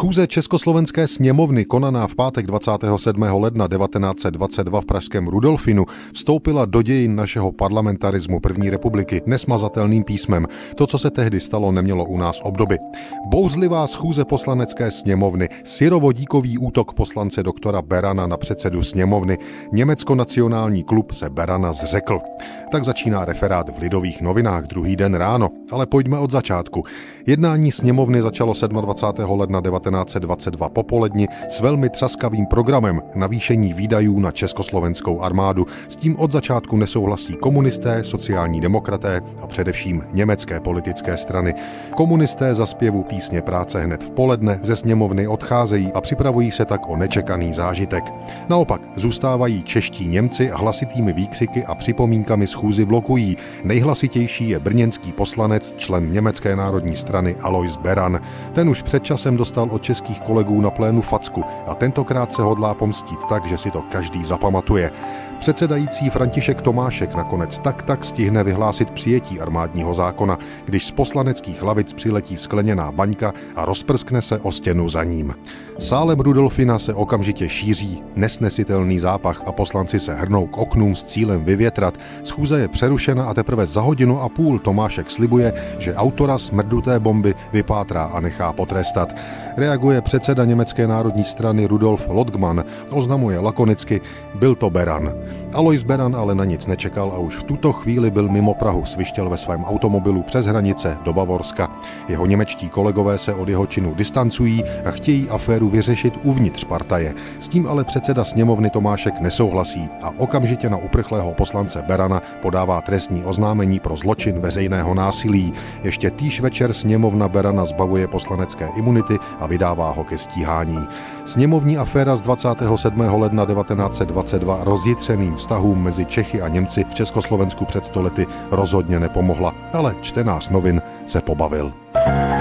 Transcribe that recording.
Schůze Československé sněmovny konaná v pátek 27. ledna 1922 v pražském Rudolfinu vstoupila do dějin našeho parlamentarismu první republiky nesmazatelným písmem. To, co se tehdy stalo, nemělo u nás obdoby. Bouřlivá schůze poslanecké sněmovny, syrovodíkový útok poslance doktora Berana na předsedu sněmovny, Německo-nacionální klub se Berana zřekl. Tak začíná referát v Lidových novinách druhý den ráno, ale pojďme od začátku. Jednání sněmovny začalo 27. ledna 1922 popoledni s velmi třaskavým programem navýšení výdajů na československou armádu. S tím od začátku nesouhlasí komunisté, sociální demokraté a především německé politické strany. Komunisté za zpěvu písně práce hned v poledne ze sněmovny odcházejí a připravují se tak o nečekaný zážitek. Naopak zůstávají čeští Němci a hlasitými výkřiky a připomínkami schůzy blokují. Nejhlasitější je brněnský poslanec, člen Německé národní strany Alois Beran. Ten už před časem dostal od českých kolegů na plénu facku a tentokrát se hodlá pomstít tak, že si to každý zapamatuje. Předsedající František Tomášek nakonec tak tak stihne vyhlásit přijetí armádního zákona, když z poslaneckých lavic přiletí skleněná baňka a rozprskne se o stěnu za ním. Sálem Rudolfina se okamžitě šíří nesnesitelný zápach a poslanci se hrnou k oknům s cílem vyvětrat. Schůze je přerušena a teprve za hodinu a půl Tomášek slibuje, že autora smrduté bomby vypátrá a nechá potrestat. Reaguje předseda Německé národní strany Rudolf Lodgman, oznamuje lakonicky, byl to Beran. Alois Beran ale na nic nečekal a už v tuto chvíli byl mimo Prahu, svištěl ve svém automobilu přes hranice do Bavorska. Jeho němečtí kolegové se od jeho činu distancují a chtějí aféru vyřešit uvnitř partaje. S tím ale předseda sněmovny Tomášek nesouhlasí a okamžitě na uprchlého poslance Berana podává trestní oznámení pro zločin veřejného násilí. Ještě týž večer sněmovna Berana zbavuje poslanecké imunity a vydává ho ke stíhání. Sněmovní aféra z 27. ledna 1922 rozjitřeným vztahům mezi Čechy a Němci v Československu před stolety rozhodně nepomohla, ale čtenář novin se pobavil. thank you